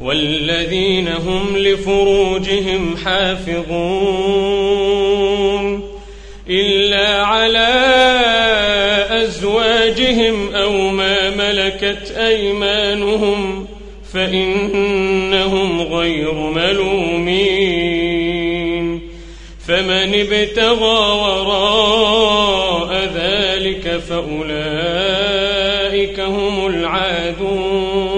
والذين هم لفروجهم حافظون إلا على أزواجهم أو ما ملكت أيمانهم فإنهم غير ملومين فمن ابتغى وراء ذلك فأولئك هم العادون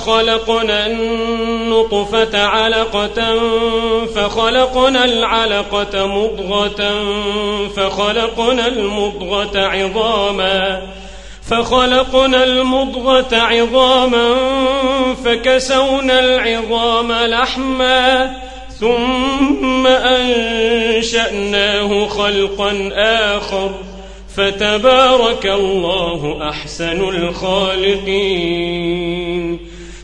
ثم خلقنا النطفة علقة فخلقنا العلقة مضغة فخلقنا المضغة عظاما فخلقنا المضغة عظاما فكسونا العظام لحما ثم أنشأناه خلقا آخر فتبارك الله أحسن الخالقين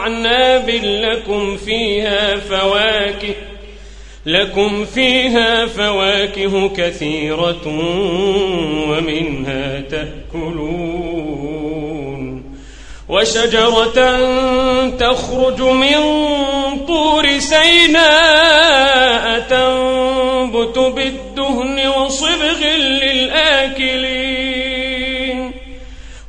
وأعناب لكم فيها فواكه لكم فيها فواكه كثيرة ومنها تأكلون وشجرة تخرج من طور سيناء تنبت بالدهن وصبغ للآكلين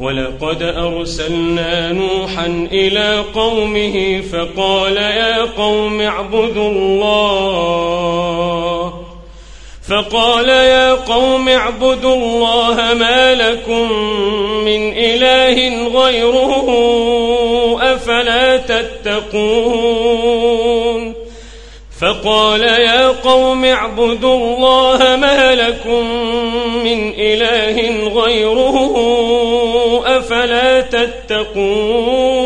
ولقد أرسلنا نوحا إلى قومه فقال يا قوم اعبدوا الله. فقال يا قوم اعبدوا الله ما لكم من إله غيره أفلا تتقون. فقال يا قوم اعبدوا الله ما لكم من إله غيره أفلا تتقون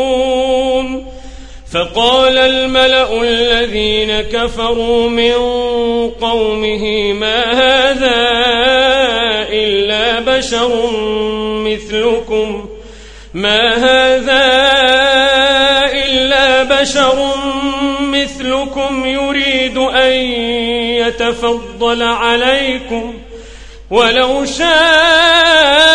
فقال الملأ الذين كفروا من قومه ما هذا إلا بشر مثلكم ما هذا بشر مثلكم يريد أن يتفضل عليكم ولو شاء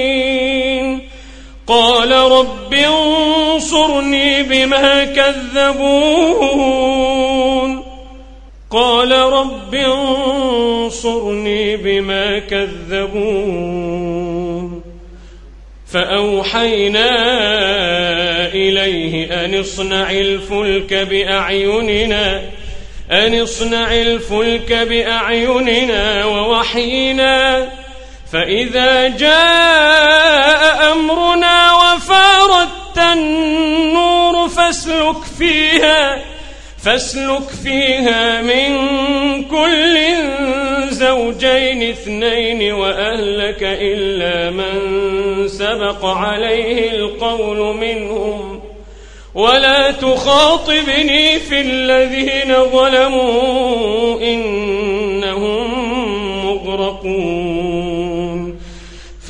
قال رب انصرني بما كذبون. قال رب انصرني بما كذبون. فأوحينا إليه أن اصنع الفلك بأعيننا أن اصنع الفلك بأعيننا ووحينا فإذا جاء أمرنا وفارت النور فاسلك فيها فاسلك فيها من كل زوجين اثنين وأهلك إلا من سبق عليه القول منهم. ولا تخاطبني في الذين ظلموا إنهم مغرقون.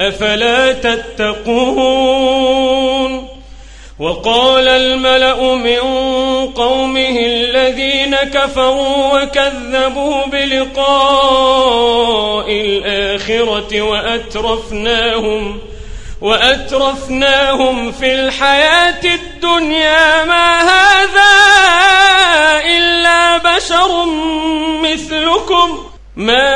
أفلا تتقون وقال الملأ من قومه الذين كفروا وكذبوا بلقاء الآخرة وأترفناهم وأترفناهم في الحياة الدنيا ما هذا إلا بشر مثلكم ما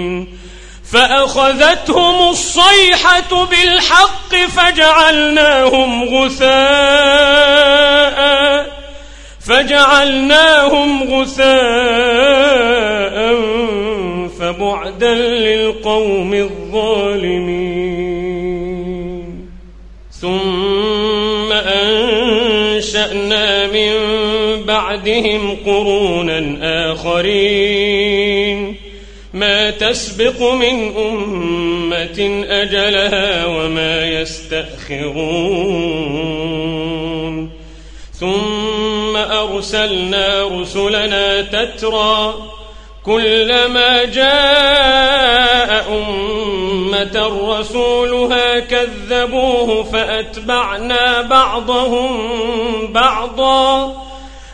فأخذتهم الصيحة بالحق فجعلناهم غثاء. فجعلناهم غثاء فبعدا للقوم الظالمين. ثم أنشأنا من بعدهم قرونا آخرين. ما تسبق من أمة أجلها وما يستأخرون. ثم أرسلنا رسلنا تترى كلما جاء أمة رسولها كذبوه فأتبعنا بعضهم بعضا.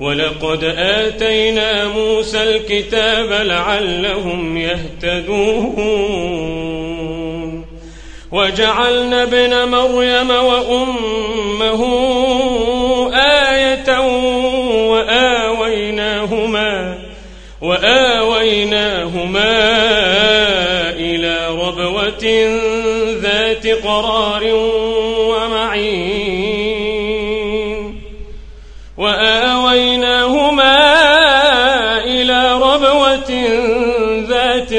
ولقد آتينا موسى الكتاب لعلهم يهتدون. وجعلنا ابن مريم وأمه آية وآويناهما وآويناهما إلى ربوة ذات قرار ومعين. وآويناهما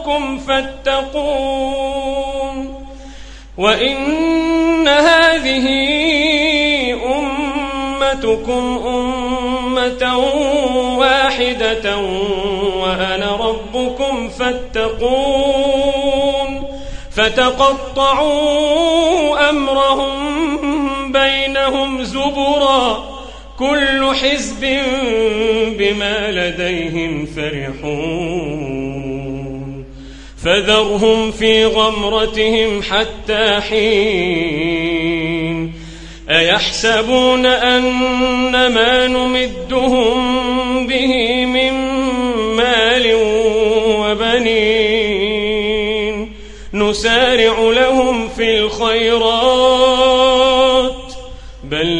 ربكم فاتقون وإن هذه أمتكم أمة واحدة وأنا ربكم فاتقون فتقطعوا أمرهم بينهم زبرا كل حزب بما لديهم فرحون فذرهم في غمرتهم حتى حين. أيحسبون أن ما نمدهم به من مال وبنين. نسارع لهم في الخيرات بل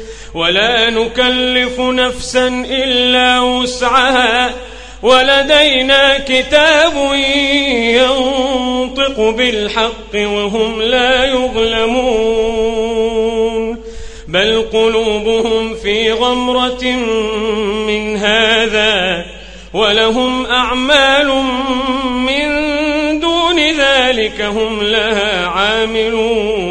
ولا نكلف نفسا إلا وسعها ولدينا كتاب ينطق بالحق وهم لا يظلمون بل قلوبهم في غمرة من هذا ولهم أعمال من دون ذلك هم لها عاملون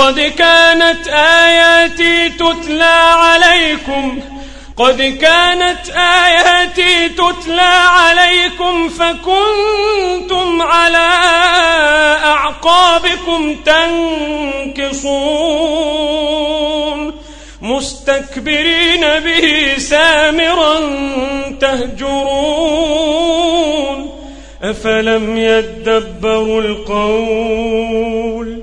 قد كانت آياتي تتلى عليكم قد كانت آياتي تتلى عليكم فكنتم على أعقابكم تنكصون. مستكبرين به سامرا تهجرون. أفلم يدبروا القول؟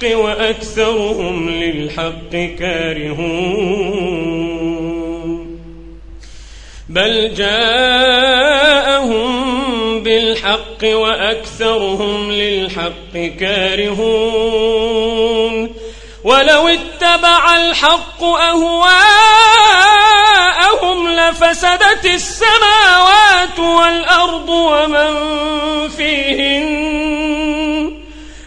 بالحق وأكثرهم للحق كارهون. بل جاءهم بالحق وأكثرهم للحق كارهون. ولو اتبع الحق أهواءهم لفسدت السماوات والأرض ومن فيهن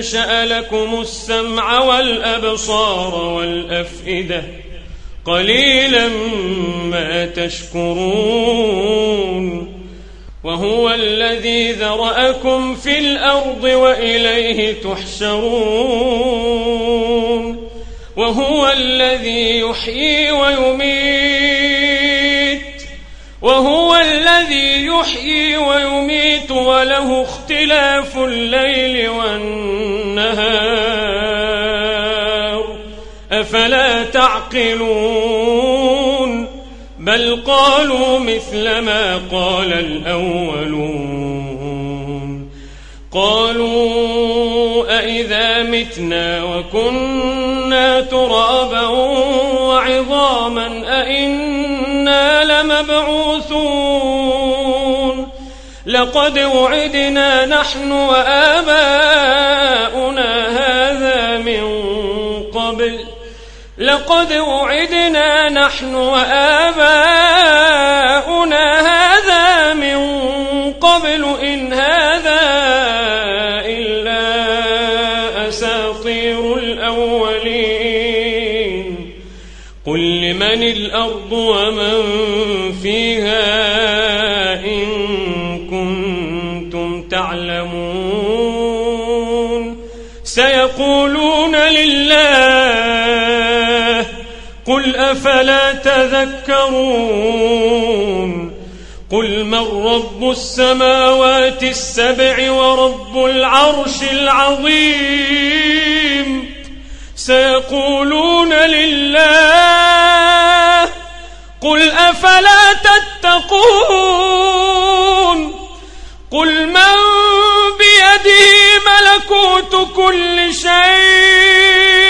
أنشأ لكم السمع والأبصار والأفئدة قليلا ما تشكرون وهو الذي ذرأكم في الأرض وإليه تحشرون وهو الذي يحيي ويميت وهو الذي يحيي ويميت وله اختلاف الليل والنهار. أفلا تعقلون؟ بل قالوا مثل ما قال الأولون. قالوا أئذا متنا وكنا ترابا وعظاما أئنا لمبعوثون. لقد وعدنا نحن وآباؤنا هذا من قبل. لقد وعدنا نحن وآباؤنا هذا من قبل إن هذا إلا أساطير الأولين. قل لمن الأرض ومن فيها؟ أفلا تذكرون قل من رب السماوات السبع ورب العرش العظيم سيقولون لله قل أفلا تتقون قل من كل شيء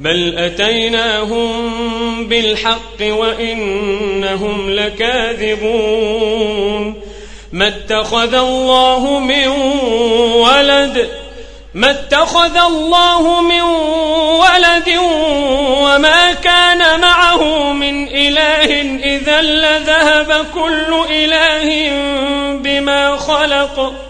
بل أتيناهم بالحق وإنهم لكاذبون ما اتخذ الله من ولد ما اتخذ الله من ولد وما كان معه من إله إذا لذهب كل إله بما خلق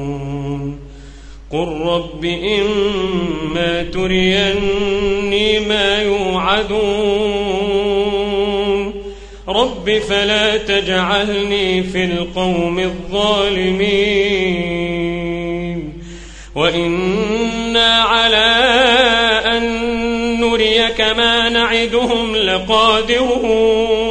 قل رب إما تريني ما يوعدون رب فلا تجعلني في القوم الظالمين وإنا على أن نريك ما نعدهم لقادرون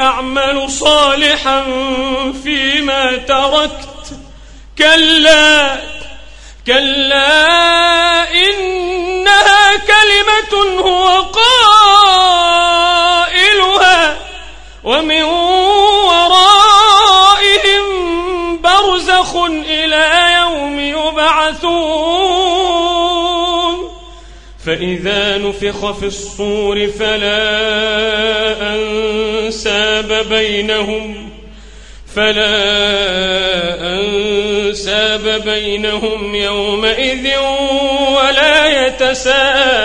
أعمل صالحا فيما تركت. كلا كلا. فإذا نفخ في الصور فلا أنساب بينهم فلا أنساب بينهم يومئذ ولا يتساءلون.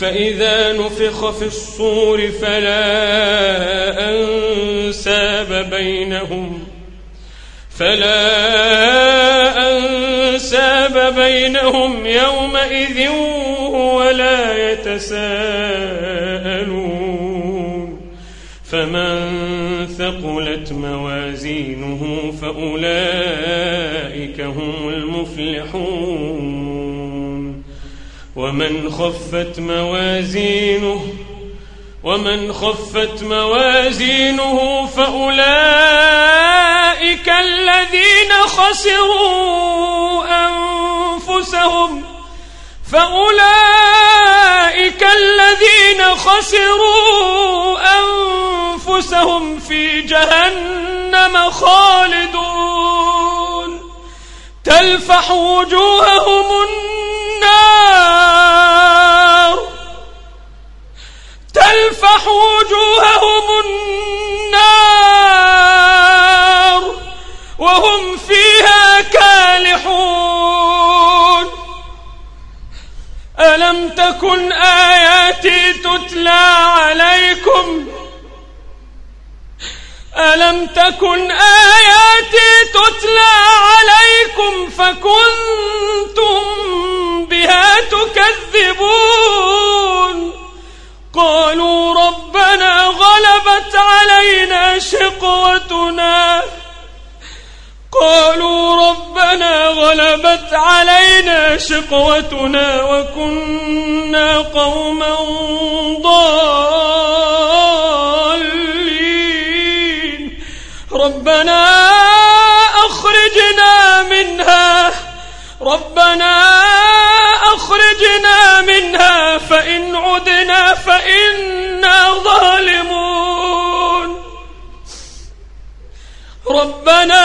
فإذا نفخ في الصور فلا أنساب بينهم فلا أنساب بينهم يومئذ ولا يتساءلون. فمن ثقلت موازينه فأولئك هم المفلحون. ومن خفت موازينه ومن خفت موازينه فأولئك الذين خسروا أنفسهم فأولئك الذين خسروا أنفسهم في جهنم خالدون. تلفح وجوههم النار. تلفح وجوههم النار. ألم تكن آياتي تتلى عليكم؟ ألم تكن آياتي تتلى عليكم فكنتم بها تكذبون؟ قالوا ربنا غلبت علينا شقوتنا. قالوا رب غلبت علينا شقوتنا وكنا قوما ضالين. ربنا أخرجنا منها ربنا أخرجنا منها فإن عدنا فإنا ظالمون. ربنا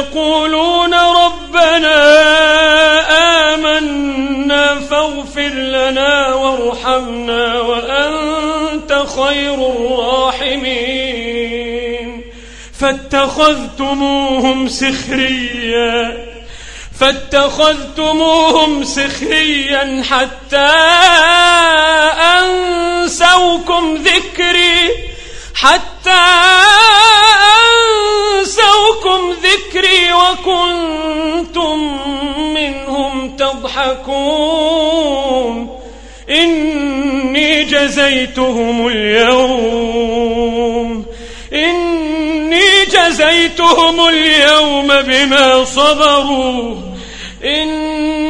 يقولون ربنا آمنا فاغفر لنا وارحمنا وأنت خير الراحمين. فاتخذتموهم سخريا فاتخذتموهم سخريا حتى أنسوكم ذكري. حتى أنسوكم ذكري وكنتم منهم تضحكون. إني جزيتهم اليوم. إني جزيتهم اليوم بما صبروا. إني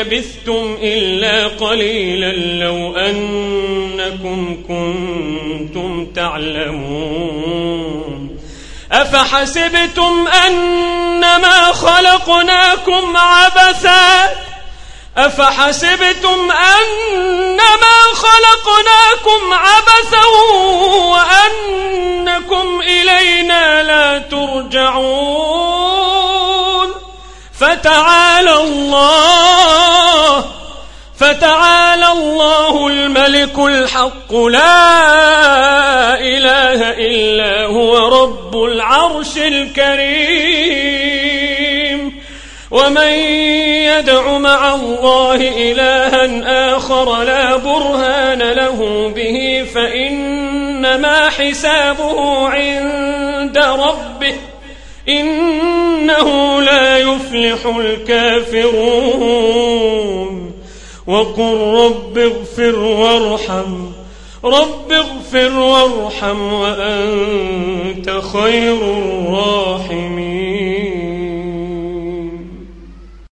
لبثتم إلا قليلا لو أنكم كنتم تعلمون أفحسبتم أنما خلقناكم عبثا أفحسبتم أنما خلقناكم عبثا وأنكم إلينا لا ترجعون فتعالى الله فتعالى الله الملك الحق لا إله إلا هو رب العرش الكريم. ومن يدع مع الله إلها آخر لا برهان له به فإنما حسابه عند ربه. إنه لا يفلح الكافرون. وقل رب اغفر وارحم رب اغفر وارحم وأنت خير الراحمين.